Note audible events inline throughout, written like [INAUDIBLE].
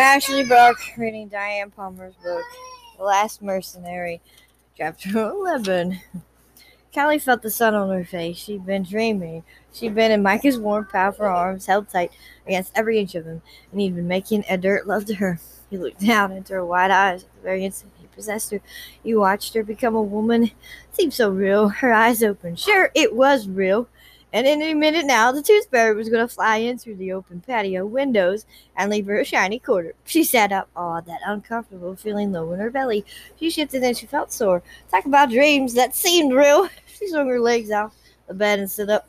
Ashley Buck reading Diana Palmer's book, The Last Mercenary, Chapter 11. Callie felt the sun on her face. She'd been dreaming. She'd been in Micah's warm, powerful arms, held tight against every inch of him, and he'd been making a dirt love to her. He looked down into her wide eyes at the very instant he possessed her. He watched her become a woman. It seemed so real. Her eyes opened. Sure, it was real. And in a minute now, the tooth fairy was going to fly in through the open patio windows and leave her a shiny quarter. She sat up, awed, that uncomfortable feeling low in her belly. She shifted and she felt sore. Talk about dreams that seemed real. [LAUGHS] She swung her legs out the bed and stood up.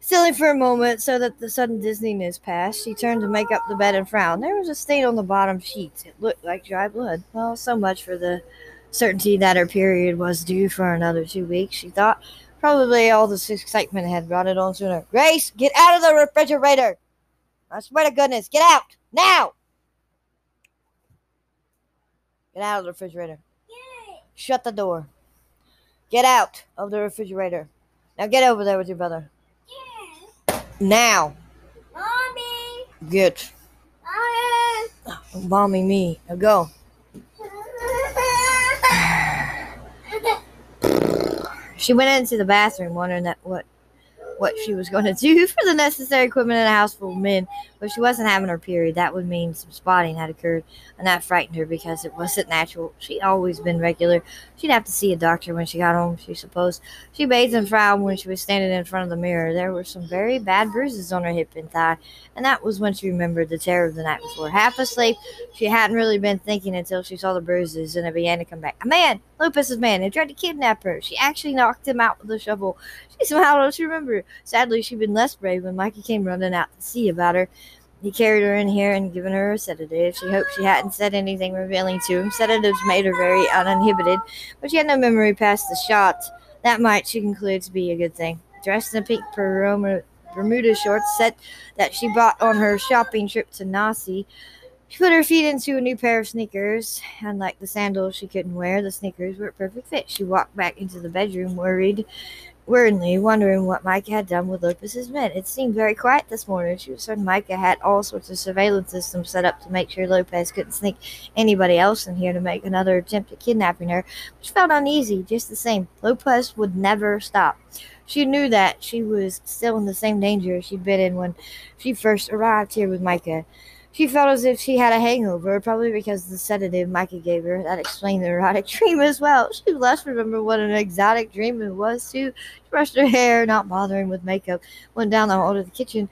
Silly for a moment, so that the sudden dizziness passed, she turned to make up the bed and frowned. There was a stain on the bottom sheets. It looked like dry blood. Well, so much for the certainty that her period was due for another two weeks, she thought. Probably all this excitement had brought it on sooner. Grace, get out of the refrigerator! I swear to goodness, get out! Now! Get out of the refrigerator. Shut the door. Get out of the refrigerator. Now get over there with your brother. Now. Mommy! Get. Mommy! Mommy me. Now go. She went into the bathroom wondering that what what she was going to do [LAUGHS] for the necessary equipment in a house full of men, but she wasn't having her period. That would mean some spotting had occurred, and that frightened her because it wasn't natural. She'd always been regular. She'd have to see a doctor when she got home, she supposed. She bathed and frowned when she was standing in front of the mirror. There were some very bad bruises on her hip and thigh, and that was when she remembered the terror of the night before. Half asleep, she hadn't really been thinking until she saw the bruises, and it began to come back. A man! Lopez's man had tried to kidnap her. She actually knocked him out with a shovel. She somehow don't remember. Sadly, she'd been less brave when Mikey came running out to see about her. He carried her in here and given her a sedative. She hoped she hadn't said anything revealing to him. Sedatives made her very uninhibited, but she had no memory past the shot. That might, she concluded, to be a good thing. Dressed in a pink Bermuda shorts set that she bought on her shopping trip to Nassau, she put her feet into a new pair of sneakers. Unlike the sandals she couldn't wear, the sneakers were a perfect fit. She walked back into the bedroom, worried, worriedly, wondering what Micah had done with Lopez's men. It seemed very quiet this morning. She was certain Micah had all sorts of surveillance systems set up to make sure Lopez couldn't sneak anybody else in here to make another attempt at kidnapping her. But she felt uneasy just the same. Lopez would never stop. She knew that she was still in the same danger she'd been in when she first arrived here with Micah. She felt as if she had a hangover, probably because of the sedative Micah gave her. That explained the erotic [LAUGHS] dream as well. She less remembered what an exotic dream it was, too. She brushed her hair, not bothering with makeup, went down the hall to the kitchen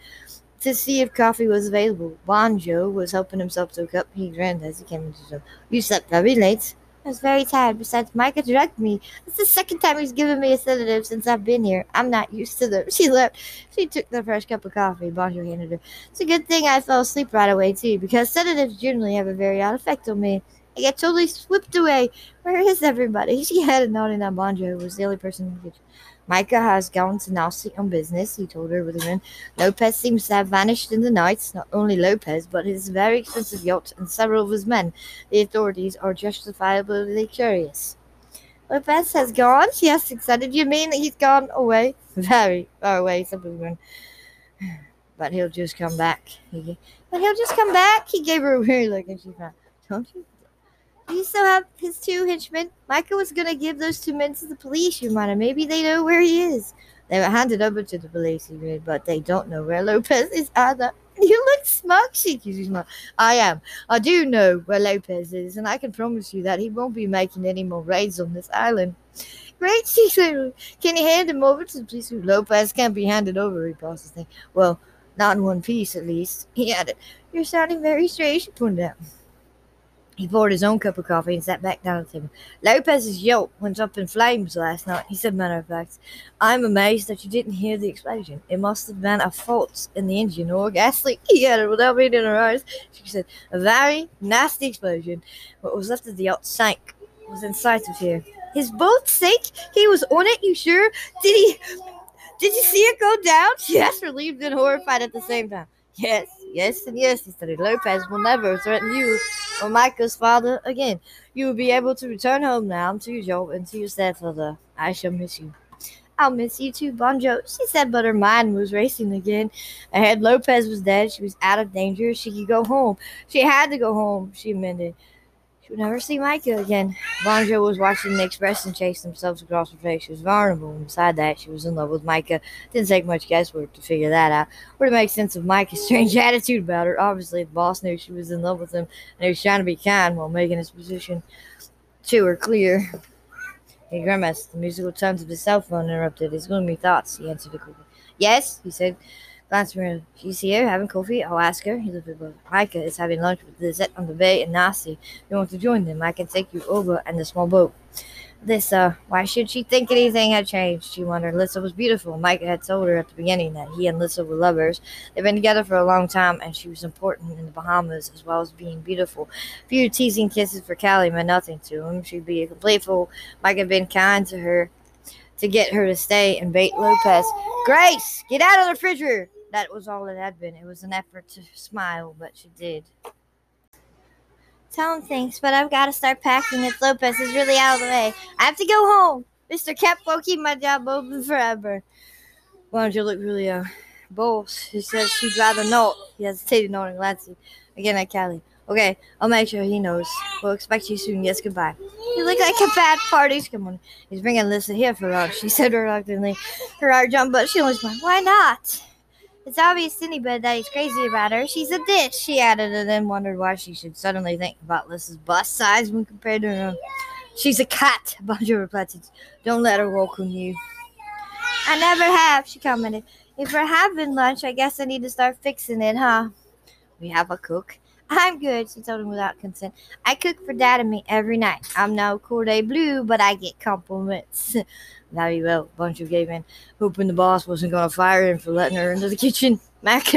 to see if coffee was available. Bonjo was helping himself to a cup. He grinned as he came into the room. You slept very late. I was very tired. Besides, Micah drugged me. It's the second time he's given me a sedative since I've been here. I'm not used to them. [LAUGHS] She left. She took the fresh cup of coffee Bonjour handed her. It's a good thing I fell asleep right away, too, because sedatives generally have a very odd effect on me. I get totally swept away. Where is everybody? [LAUGHS] She had a nodding that Bonjour was the only person in the kitchen. Micah has gone to Nassau on business, he told her with a grin. Lopez seems to have vanished in the night. Not only Lopez, but his very expensive yacht and several of his men. The authorities are justifiably curious. Lopez has gone? Asked excited. You mean that he's gone away? Very far away, said Boomerang. [SIGHS] But he'll just come back. He, but he'll just come back? He gave her a weird look and she frowned. Don't you? You still have his two henchmen? Micah was gonna give those two men to the police, you might Maybe they know where he is. They were handed over to the police, read, but they don't know where Lopez is either. [LAUGHS] You look smug, she you smug. I am. I do know where Lopez is, and I can promise you that he won't be making any more raids on this island. Great, [LAUGHS] she said. Can you hand him over to the police? Lopez can't be handed over, he paused thing. Well, not in one piece, at least. He added, You're sounding very strange, she pointed out. He poured his own cup of coffee and sat back down at the table. Lopez's yacht went up in flames last night, he said matter of fact. I'm amazed that you didn't hear the explosion. It must have been a fault in the engine or a gas leak, [LAUGHS] he added without reading her eyes. She said, A very nasty explosion. What was left of the yacht sank, was in sight of here. His boat sank? He was on it, you sure? Did he did you see it go down? [LAUGHS] She asked, relieved and horrified at the same time. Yes, yes, and yes, he said. Lopez will never threaten you or Michael's father again. You will be able to return home now to your job and to your stepfather. I shall miss you. I'll miss you too, Bonjo, she said, but her mind was racing again. Ahead, Lopez was dead. She was out of danger. She could go home. She had to go home, she amended. Would never see Micah again. Bonjo was watching the expression chase themselves across her face. She was vulnerable, and beside that, she was in love with Micah. Didn't take much guesswork to figure that out, or to make sense of Micah's strange [LAUGHS] attitude about her. Obviously, the boss knew she was in love with him, and he was trying to be kind while making his position to her clear. He grimaced. The musical tones of his cell phone interrupted his gloomy thoughts. He answered quickly. Yes, he said. Around. She's here having coffee. I'll ask her. He looked at both. Micah is having lunch with Lizette on the bay and Nassau. You want to join them? I can take you over in the small boat. Lissa, uh, why should she think anything had changed? She wondered. Lissa was beautiful. Micah had told her at the beginning that he and Lissa were lovers. They'd been together for a long time, and she was important in the Bahamas as well as being beautiful. A few teasing kisses for Callie meant nothing to him. She'd be a complete fool. Mike had been kind to her to get her to stay and bait Lopez. Grace, get out of the refrigerator! That was all it had been. It was an effort to smile, but she did. Tell him thanks, but I've got to start packing if Lopez is really out of the way. I have to go home. Mr. Cap won't keep my job open forever. Why don't you look really uh boss? She said she'd rather not. He hesitated, nodding glancing again at Callie. Okay, I'll make sure he knows. We'll expect you soon. Yes, goodbye. You look like a bad party's coming. He's bringing Lisa here for lunch. She said reluctantly. Her heart jumped, but she only smiled. Why not? It's obvious to anybody that he's crazy about her. She's a ditch, she added, and then wondered why she should suddenly think about Lissa's bust size when compared to her. She's a cat, [LAUGHS] Bonjour replied. Don't let her welcome you. I never have, she commented. If we're having lunch, I guess I need to start fixing it, huh? We have a cook. I'm good, she told him without consent. I cook for Dad and me every night. I'm no Cordon Bleu, but I get compliments. Very well, bunch of gay men, hoping the boss wasn't going to fire him for letting her into the kitchen. [LAUGHS] Mac,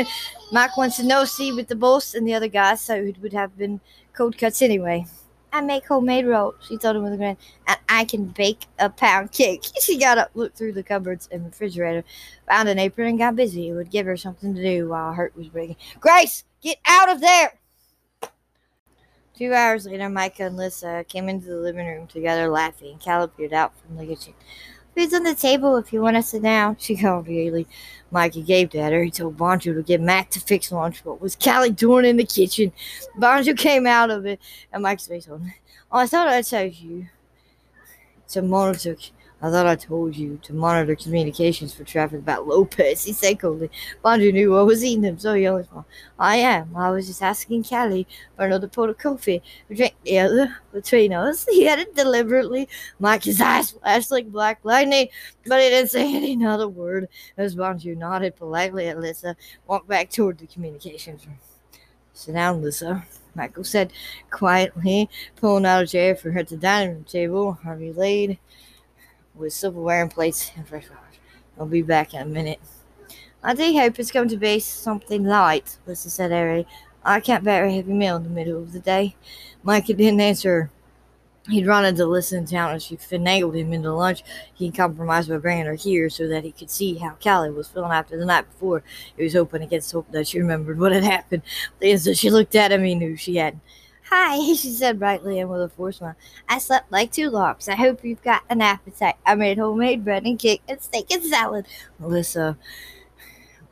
Mac wants to know, see, with the boss and the other guys, so it would have been cold cuts anyway. I make homemade rolls, she told him with a grin, and I can bake a pound cake. [LAUGHS] She got up, looked through the cupboards and refrigerator, found an apron, and got busy. It would give her something to do while heart was breaking. Grace, get out of there! Two hours later, Micah and Lissa came into the living room together laughing. Cal appeared out from the kitchen. Food's on the table if you want to sit down, she called gaily. Micah gaped at her. He told Bonjo to get Mac to fix lunch. What was Callie doing in the kitchen? Bonjo came out of it, and Mike's face on. Oh, I thought I'd tell you to monitor I thought I told you to monitor communications for traffic about Lopez, [LAUGHS] he said coldly. Bonjo knew what was eating him, so he only smiled. I am. I was just asking Callie for another pot of coffee. We drank together between us. [LAUGHS] He added deliberately. Mike's eyes flashed like black lightning, but he didn't say [LAUGHS] another word as Bonjo nodded politely at Lissa, walked back toward the communications room. Sit down, Lissa. Michael said quietly, pulling out a chair for her at the dining room table. Harvey laid with silverware and plates and fresh flowers. I'll be back in a minute. I do hope it's going to be something light, Lissa said airily. I can't bear a heavy meal in the middle of the day. Micah didn't answer. He'd run to Lissa in town and she finagled him into lunch. He compromised by bringing her here so that he could see how Callie was feeling after the night before. He was hoping against hope that she remembered what had happened. The instant she looked at him, he knew she hadn't. Hi, [LAUGHS] she said brightly and with a forced smile. I slept like two logs. I hope you've got an appetite. I made homemade bread and cake and steak and salad. Melissa,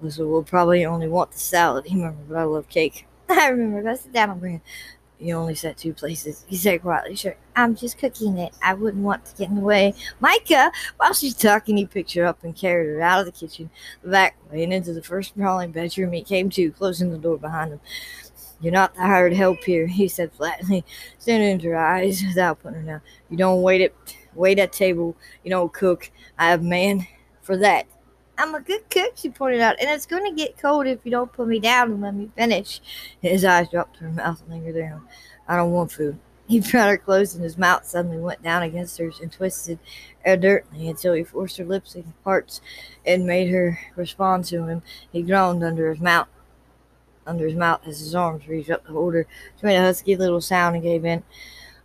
Melissa will probably only want the salad. He remember, but I love cake. [LAUGHS] I remember. Go sit down, I'll You only set two places. He said quietly, Sure, I'm just cooking it. I wouldn't want to get in the way. Micah, while she's talking, he picked her up and carried her out of the kitchen, the back way, and into the first sprawling bedroom he came to, closing the door behind him. You're not the hired help here, he said flatly, staring into her eyes without putting her down. You don't wait at wait at table. You don't cook. I have man for that. I'm a good cook, she pointed out, and it's going to get cold if you don't put me down and let me finish. His eyes dropped to her mouth and lingered there. I don't want food. He brought her close, and his mouth suddenly went down against hers and twisted adroitly until he forced her lips parts and made her respond to him. He groaned under his mouth under his mouth as his arms reached up to hold her. She made a husky little sound and gave in.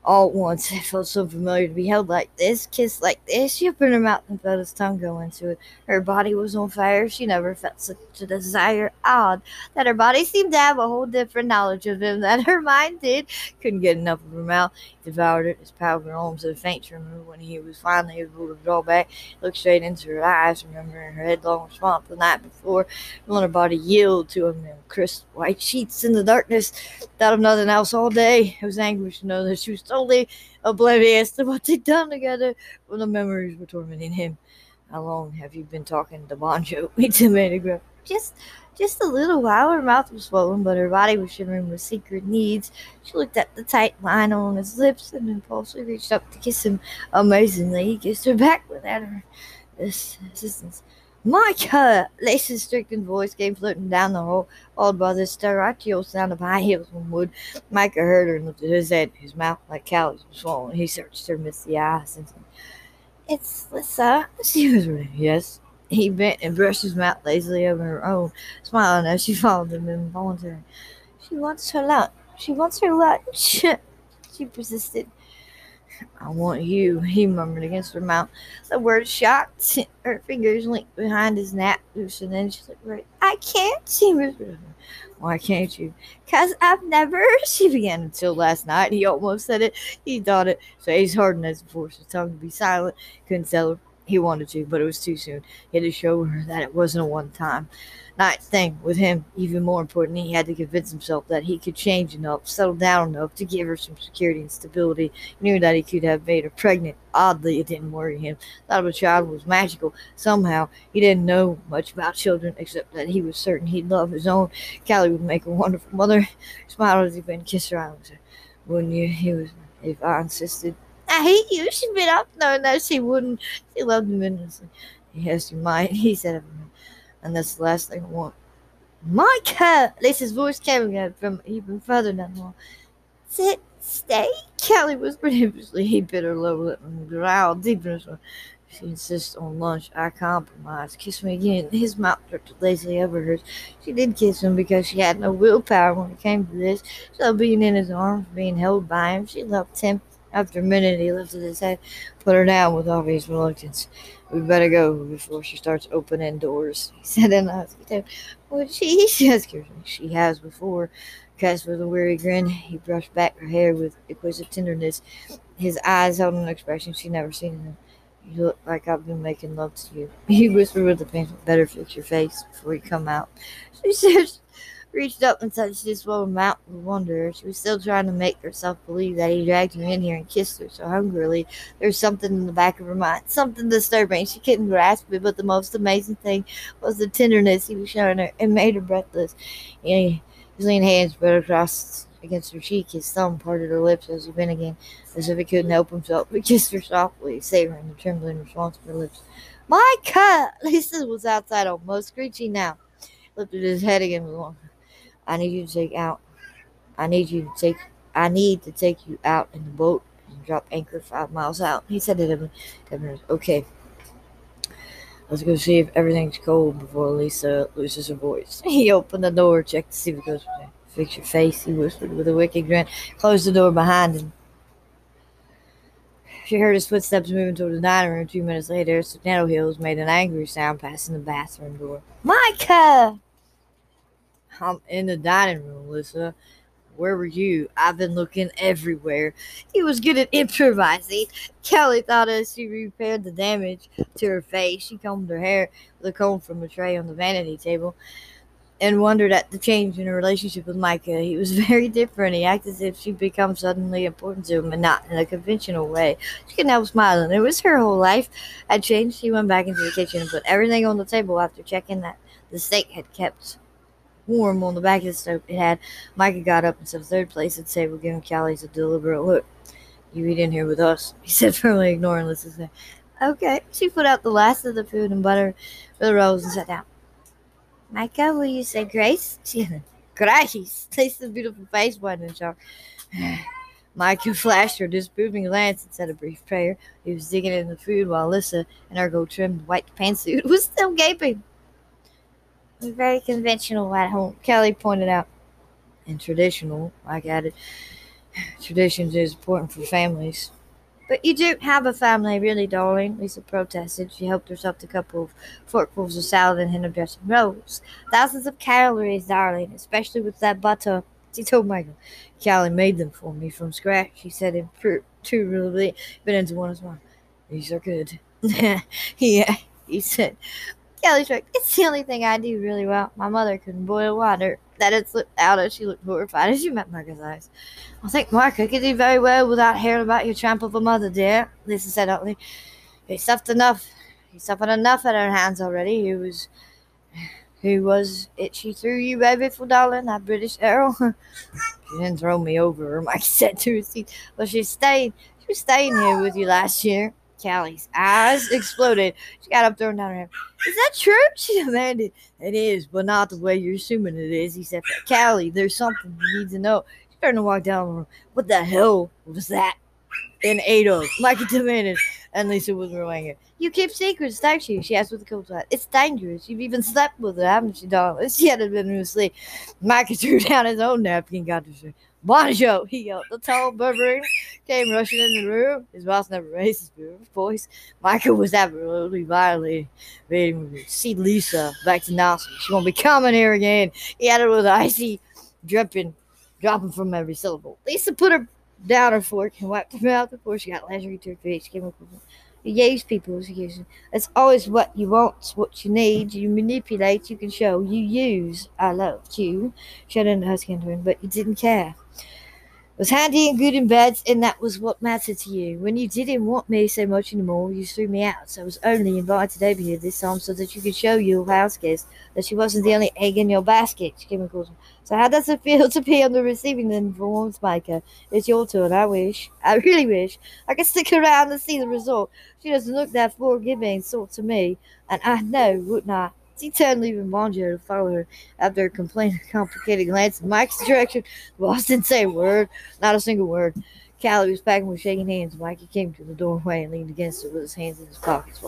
All at once, it felt so familiar to be held like this, kissed like this. She opened her mouth and felt his tongue go into it. Her body was on fire. She never felt such a desire. Odd that her body seemed to have a whole different knowledge of him than [LAUGHS] her mind did. Couldn't get enough of her mouth. He devoured it. His power almost a faint tremor when he was finally able to draw back, look straight into her eyes, remembering her headlong response the night before, when her body yielded to him in crisp white sheets in the darkness. Thought of nothing else all day. It was anguish to know that she was totally oblivious to what they'd done together when the memories were tormenting him. How long have you been talking to Bonjo? [LAUGHS] He demanded gruff. Just just a little while. Her mouth was swollen, but her body was shivering with secret needs. She looked at the tight line on his lips and impulsively reached up to kiss him. Amazingly, he kissed her back without her assistance. Micah! Lace's stricken voice came floating down the hall, followed by the stereo sound of high heels on wood. Micah heard her and lifted his head, his mouth like Callie's was swollen. He searched her misty eyes and said, It's Lissa. She was ready. Yes. He bent and brushed his mouth lazily over her own, smiling as she followed him involuntarily. She wants her lunch. She wants her lunch. [LAUGHS] she persisted. I want you, he murmured against her mouth. The word shocked. Her fingers linked behind his neck, loose, and then she looked right. I can't, she whispered. Why can't you? Cause I've never, [LAUGHS] she began until last night. He almost said it. He thought it. So Face hardened as he forced his tongue to be silent. Couldn't tell her he wanted to, but it was too soon. He had to show her that it wasn't a one time night thing with him. Even more importantly, he had to convince himself that he could change enough, settle down enough to give her some security and stability. He knew that he could have made her pregnant. Oddly, it didn't worry him. Thought of a child was magical. Somehow, he didn't know much about children except that he was certain he'd love his own. Callie would make a wonderful mother. He smiled as he went and kissed her eyes. Wouldn't you? He was. If I insisted. [LAUGHS] I hate you. She'd been up knowing that she wouldn't. She loved him endlessly. Yes, you might, [LAUGHS] he said. And that's the last thing I want. Micah! Lisa's voice came again from even further down the hall. Sit, stay, Callie whispered hopelessly. He bit her lower lip and growled deep in his throat. She insists on lunch. I compromise. Kiss me again. His mouth drifted lazily over hers. She did kiss him because she had no willpower when it came to this. So being in his arms, being held by him. She loved him. After a minute, he lifted his head, put her down with obvious reluctance. We better go before she starts opening doors, he said in a husky tone. Would she? She asked her. She has before. Cast with a weary grin, he brushed back her hair with exquisite tenderness. His eyes held an expression she'd never seen in them. You look like I've been making love to you. He whispered with a pencil. Better fix your face before you come out. She said reached up and touched his swollen mouth with wonder. She was still trying to make herself believe that he dragged her in here and kissed her so hungrily. There was something in the back of her mind, something disturbing. She couldn't grasp it, but the most amazing thing was the tenderness he was showing her. It made her breathless. His lean hands spread across against her cheek. His thumb parted her lips as he bent again, as if he couldn't help himself. He kissed her softly, savoring the trembling response of her lips. Micah! Lisa [LAUGHS] was outside, almost screeching now. Lifted his head again with one I need you to take out. I need you to take. I need to take you out in the boat and drop anchor five miles out. He said it. Evan. Okay. Let's go see if everything's cold before Lisa loses her voice. [LAUGHS] He opened the door, checked to see if it goes. Fix your face, he whispered with a wicked grin. Closed the door behind him. She heard his footsteps moving toward the dining room. Two minutes later, Soprano Hills made an angry sound passing the bathroom door. Micah! I'm in the dining room, Lisa. Where were you? I've been looking everywhere. He was good at improvising. Kelly thought as she repaired the damage to her face, she combed her hair with a comb from a tray on the vanity table and wondered at the change in her relationship with Micah. He was [LAUGHS] very different. He acted as if she'd become suddenly important to him and not in a conventional way. She couldn't help smiling. It was her whole life had changed. She went back into the kitchen and put everything on the table after checking that the steak had kept warm on the back of the stove. It had. Micah got up and said, third place at table, giving Callie's a deliberate look. You eat in here with us, [LAUGHS] he said, firmly ignoring Lisa's say, Okay. She put out the last of the food and butter for the rolls and sat down. Micah, will you say grace? [LAUGHS] She said, Grace. The beautiful face, wasn't shock. Micah flashed her disapproving glance and said a brief prayer. He was digging in the food while Lissa, in her gold trimmed white pantsuit, [LAUGHS] was still gaping very conventional at home, Kelly pointed out. And traditional, Mike added. [SIGHS] Traditions is important for families. But you don't have a family, really, darling, Lisa protested. She helped herself to a couple of forkfuls of salad and up dressing rolls. Thousands of calories, darling, especially with that butter. She told Michael, Callie made them for me from scratch, she said imperturbably, but into one as well. These are good. [LAUGHS] yeah, uh, he said. Callie's right. It's the only thing I do really well. My mother couldn't boil water. That had slipped out as she looked horrified as she met Margaret's eyes. I think Margaret could do very well without hearing about your tramp of a mother, dear, Lisa said hotly. He suffered enough. He suffered enough at her hands already. He was who was it she threw you baby for, darling? That British Earl? [LAUGHS] she didn't throw me over, Mike [LAUGHS] said to his seat. Well, she stayed. She was staying here with you last year. Callie's eyes exploded. She got up, throwing down her head. Is that true? [LAUGHS] She demanded. It is, but not the way you're assuming it is. He said, Callie, there's something you need to know. She turned to walk down the room. What the hell was that? And Ada, Mikey demanded. And Lisa was relaying it. You keep secrets, don't you? She asked with a cold sweat. It's dangerous. You've even slept with her, haven't you, darling? [LAUGHS] She had been asleep. Mikey [LAUGHS] threw down his own napkin got to sleep. Bonjour, he yelled. The tall barbarian came rushing in the room. His boss never raised his voice. Michael was absolutely violating. See Lisa back to Nelson. She won't be coming here again. He added with icy dripping, dropping from every syllable. Lisa put her down her fork and wiped her mouth before she got Lazarus to her face. She came up with you use people as. It's always what you want, what you need. You manipulate, you can show. You use. I loved you. Shut in the husky but you didn't care was handy and good in bed, and that was what mattered to you. When you didn't want me so much anymore, you threw me out. So I was only invited over here this time so that you could show your house guest that she wasn't the only egg in your basket. So how does it feel to be on the receiving end of a woman's maker? It's your turn. I wish. I really wish. I could stick around and see the result. She doesn't look that forgiving sort to me, and I know, wouldn't I? She turned, leaving Bonjo to follow her after a complaining, complicated glance in Mike's direction. Boss didn't say a word, not a single word. Callie was packing with shaking hands. Mikey came to the doorway and leaned against it with his hands in his pockets.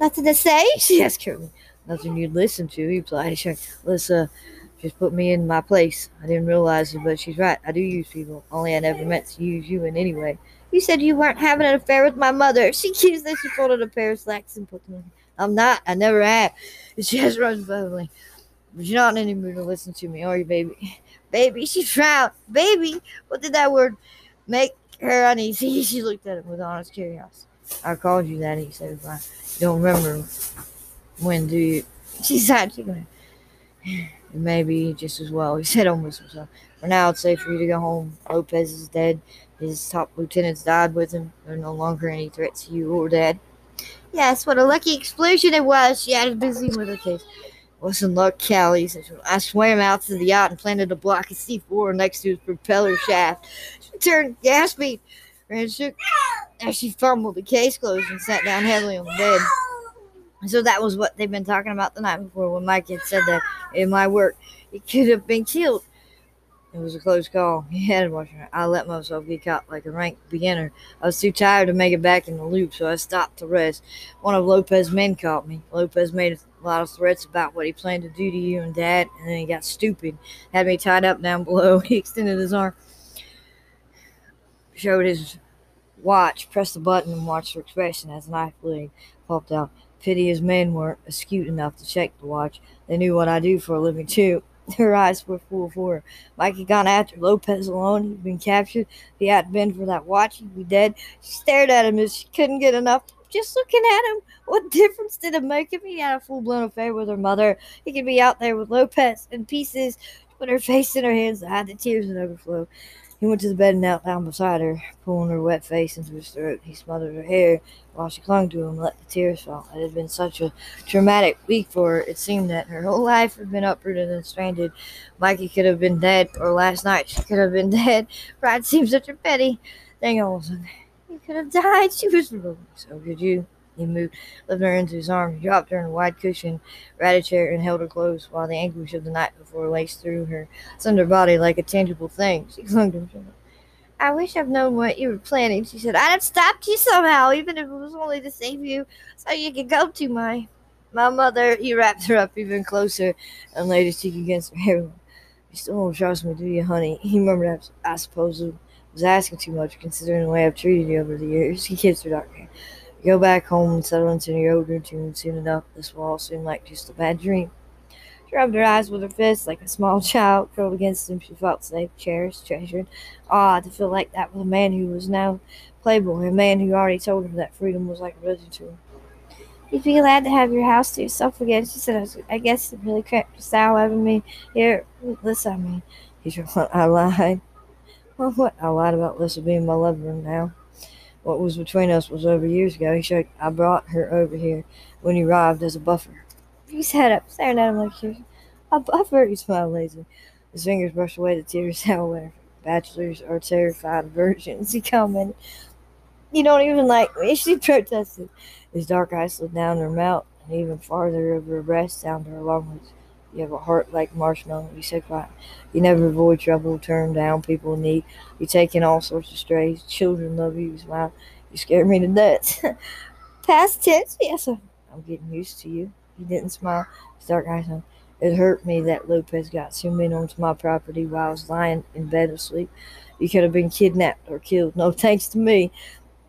Nothing to say? [LAUGHS] She asked curtly. Nothing you'd listen to, he replied. She Lisa just put me in my place. I didn't realize it, but she's right. I do use people. Only I never meant to use you in any way. You said you weren't having an affair with my mother. [LAUGHS] She accused that she folded a pair of slacks and put them in. I'm not. I never have. [LAUGHS] It's just runs bubbling. But you're not in any mood to listen to me, are you, baby? [LAUGHS] Baby, she frowned. Baby, what did that word make her uneasy? [LAUGHS] She looked at him with honest curiosity. I called you that, he said. I don't remember when, do you? She sighed. She Maybe just as well. He said almost himself. For now, it's safe for you to go home. Lopez is dead. His top lieutenants died with him. There are no longer any threats to you or Dad. Yes, what a lucky explosion it was. She added, busy with her case. Wasn't luck, Callie. I swam out to the yacht and planted a block of C4 next to his propeller shaft. She turned gasping and shook as she fumbled the case closed and sat down heavily on the bed. So that was what they'd been talking about the night before when Mike had said that in my work he could have been killed. It was a close call. [LAUGHS] He had. I let myself get caught like a rank beginner. I was too tired to make it back in the loop, so I stopped to rest. One of Lopez's men caught me. Lopez made a lot of threats about what he planned to do to you and Dad, and then he got stupid. Had me tied up down [LAUGHS] below. He extended his arm, showed his watch, pressed the button, and watched her expression as knife blade popped out. Pity his men weren't astute enough to check the watch. They knew what I do for a living, too. Her eyes were full of horror. Mike had gone after Lopez alone. He'd been captured. If he hadn't been for that watch, he'd be dead. She stared at him as she couldn't get enough. Just looking at him, what difference did it make if he had a full blown affair with her mother? He could be out there with Lopez in pieces. Put her face in her hands to hide the tears that overflow. He went to the bed and knelt down beside her, pulling her wet face into his throat. He smothered her hair while she clung to him and let the tears fall. It had been such a traumatic week for her. It seemed that her whole life had been uprooted and stranded. Mikey could have been dead, or last night she could have been [LAUGHS] dead. Pride seemed such a petty thing sudden. He could have died. She was So could you. He moved, lifted her into his arms, dropped her in a wide cushion, ratted chair, and held her close, while the anguish of the night before laced through her slender body like a tangible thing. She clung to him. I wish I'd known what you were planning, she said. I'd have stopped you somehow, even if it was only to save you, so you could go to my my mother. He wrapped her up even closer and laid his cheek against her hair. You still don't trust me, do you, honey? He murmured, I suppose I was asking too much, considering the way I've treated you over the years. He kissed her dark hair. Go back home and settle into your old routine soon enough. This will all seem like just a bad dream. She rubbed her eyes with her fist like a small [LAUGHS] child, curled against him. She felt safe, cherished, treasured. Ah, to feel like that with a man who was now Playboy, a man who already told her that freedom was like a religion to him. You'd be glad to have your house to yourself again, she said. I guess it really cramped your style having me here. Listen, I mean, he [LAUGHS] said, what, I lied. Well, what? I lied about Lissa being my lover now. What was between us was over years ago. He said, I brought her over here when he arrived as a buffer. He sat up, staring at him like she was a buffer. He smiled lazily. His fingers brushed away the tears. [LAUGHS] However, bachelors are terrified virgins, he commented. You don't even like me, [LAUGHS] she protested. His dark eyes slid down her mouth and even farther over her breast, down to her long lungs. You have a heart like marshmallow, You said quietly. You never avoid trouble, turn down people in need. You take in all sorts of strays. Children love you, you smile. You scare me to death. [LAUGHS] Past tense? Yes, I'm getting used to you. He didn't smile. Dark eyes on. It hurt me that Lopez got zoomed in onto my property while I was lying in bed asleep. You could have been kidnapped or killed. No thanks to me.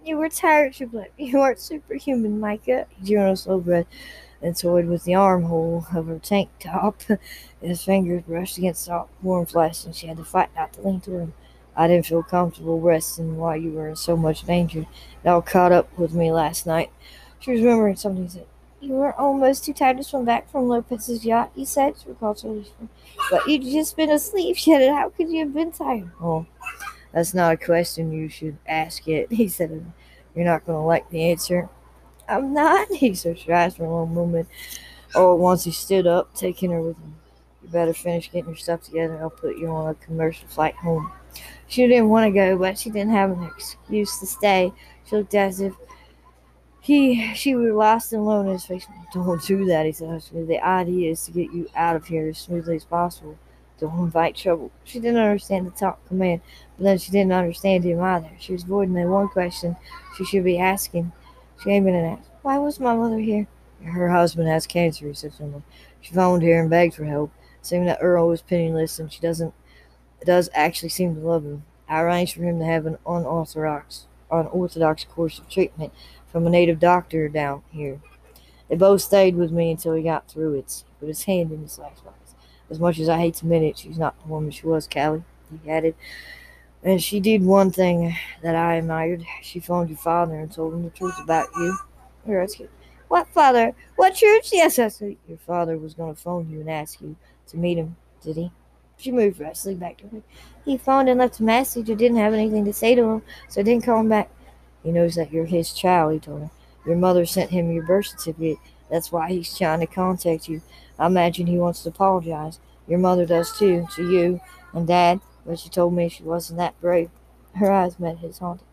You were tired, blamed. You weren't superhuman, Micah. He drew in a slow breath and toyed with the armhole of her tank top. His fingers brushed against soft, warm flesh, and she had to fight not to lean toward him. I didn't feel comfortable resting while you were in so much danger. It all caught up with me last night. She was remembering something he said. You were almost too tired to swim back from Lopez's yacht, you said. She recalled But you'd just been asleep, she added. How could you have been tired? Oh, that's not a question you should ask it, he said. You're not going to like the answer. I'm not, [LAUGHS] he eyes for a long moment. At once he stood up, taking her with him. You better finish getting your stuff together. I'll put you on a commercial flight home. She didn't want to go, but she didn't have an excuse to stay. She looked as if he she were lost and alone in his face. Don't do that, he said. The idea is to get you out of here as smoothly as possible. Don't invite trouble. She didn't understand the top command, but then she didn't understand him either. She was avoiding the one question she should be asking. She came asked, Why was my mother here? Her husband has cancer, he said someone. She phoned here and begged for help, saying that Earl was penniless and she doesn't does actually seem to love him. I arranged for him to have an unorthodox unorthodox course of treatment from a native doctor down here. They both stayed with me until he got through it. Put his hand in his box. as much as I hate to admit it, she's not the woman she was, Callie, he added. And she did one thing that I admired. She phoned your father and told him the truth about you. What father? What truth? Yes, I said your father was going to phone you and ask you to meet him, did he? She moved restlessly back to her. He phoned and left a message. I didn't have anything to say to him, so I didn't call him back. He knows that you're his child, he told her. Your mother sent him your birth certificate. That's why he's trying to contact you. I imagine he wants to apologize. Your mother does too, to you and Dad, but she told me she wasn't that brave. Her eyes met his haunted.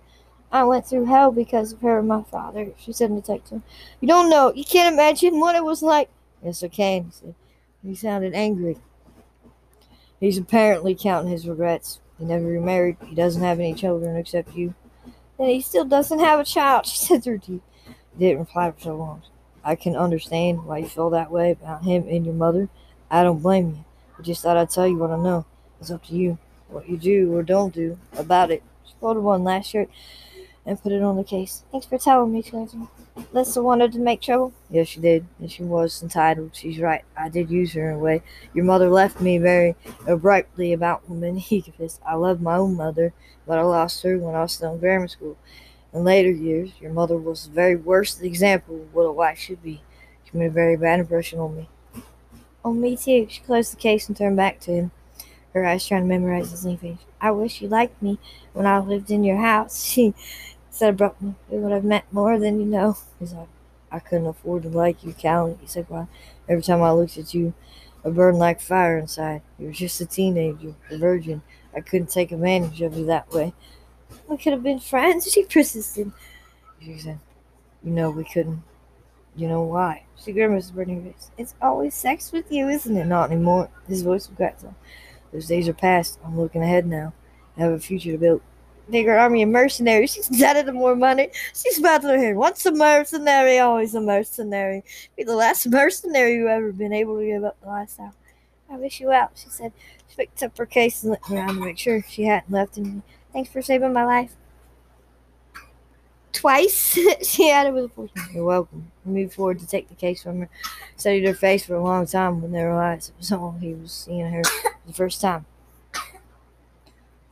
I went through hell because of her and my father, she said in the text. You don't know. You can't imagine what it was like. Yes, I can, he said. He sounded angry. He's apparently counting his regrets. He never remarried. He doesn't have any children except you. And he still doesn't have a child, [LAUGHS] she said through teeth. He didn't reply for so long. I can understand why you feel that way about him and your mother. I don't blame you. I just thought I'd tell you what I know. It's up to you what you do or don't do about it. She folded one last shirt and put it on the case. Thanks for telling me, Clinton. Lissa wanted to make trouble? Yes, she did, and she was entitled. She's right. I did use her in a way. Your mother left me very abruptly about women, confessed. [LAUGHS] I loved my own mother, but I lost her when I was still in grammar school. In later years, your mother was the very worst example of what a wife should be. She made a very bad impression on me. On me too. She closed the case and turned back to him, her eyes trying to memorize his lean face. I wish you liked me when I lived in your house, [LAUGHS] she said abruptly. It would have meant more than you know. [LAUGHS] He's like, I couldn't afford to like you, Callie. He said, Well, every time I looked at you, a burned like fire inside. You were just a teenager, a virgin. I couldn't take advantage of you that way. We could have been friends, [LAUGHS] she persisted. She said, You know, we couldn't. You know why? She grimaced, burning face. It's always sex with you, isn't it? Not anymore. His voice was. Those days are past. I'm looking ahead now. I have a future to build. Bigger army of mercenaries. She's dead of more money. She's to hear. Once a mercenary, always a mercenary. Be the last mercenary who ever been able to give up the lifestyle. I wish you out, she said. She picked up her case and looked around to make sure she hadn't left anything. Thanks for saving my life. Twice, [LAUGHS] she added with a force. You're welcome. Moved forward to take the case from her, studied her face for a long time when they realized it was all he was seeing her the first time.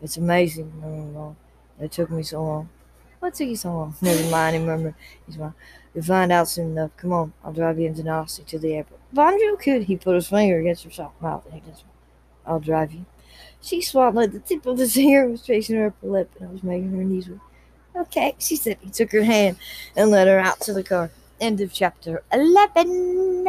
It's amazing. It took me so long. What took you so long? Never mind, he murmured. He smiled. You'll find out soon enough. Come on, I'll drive you into Nassau to the airport. Bonjour could. He put his finger against her soft mouth and he just I'll drive you. She swallowed. The tip of his [LAUGHS] hair was tracing her upper lip and it was making her knees weak. Okay, she said. He took her hand and led her out to the car. End of chapter 11.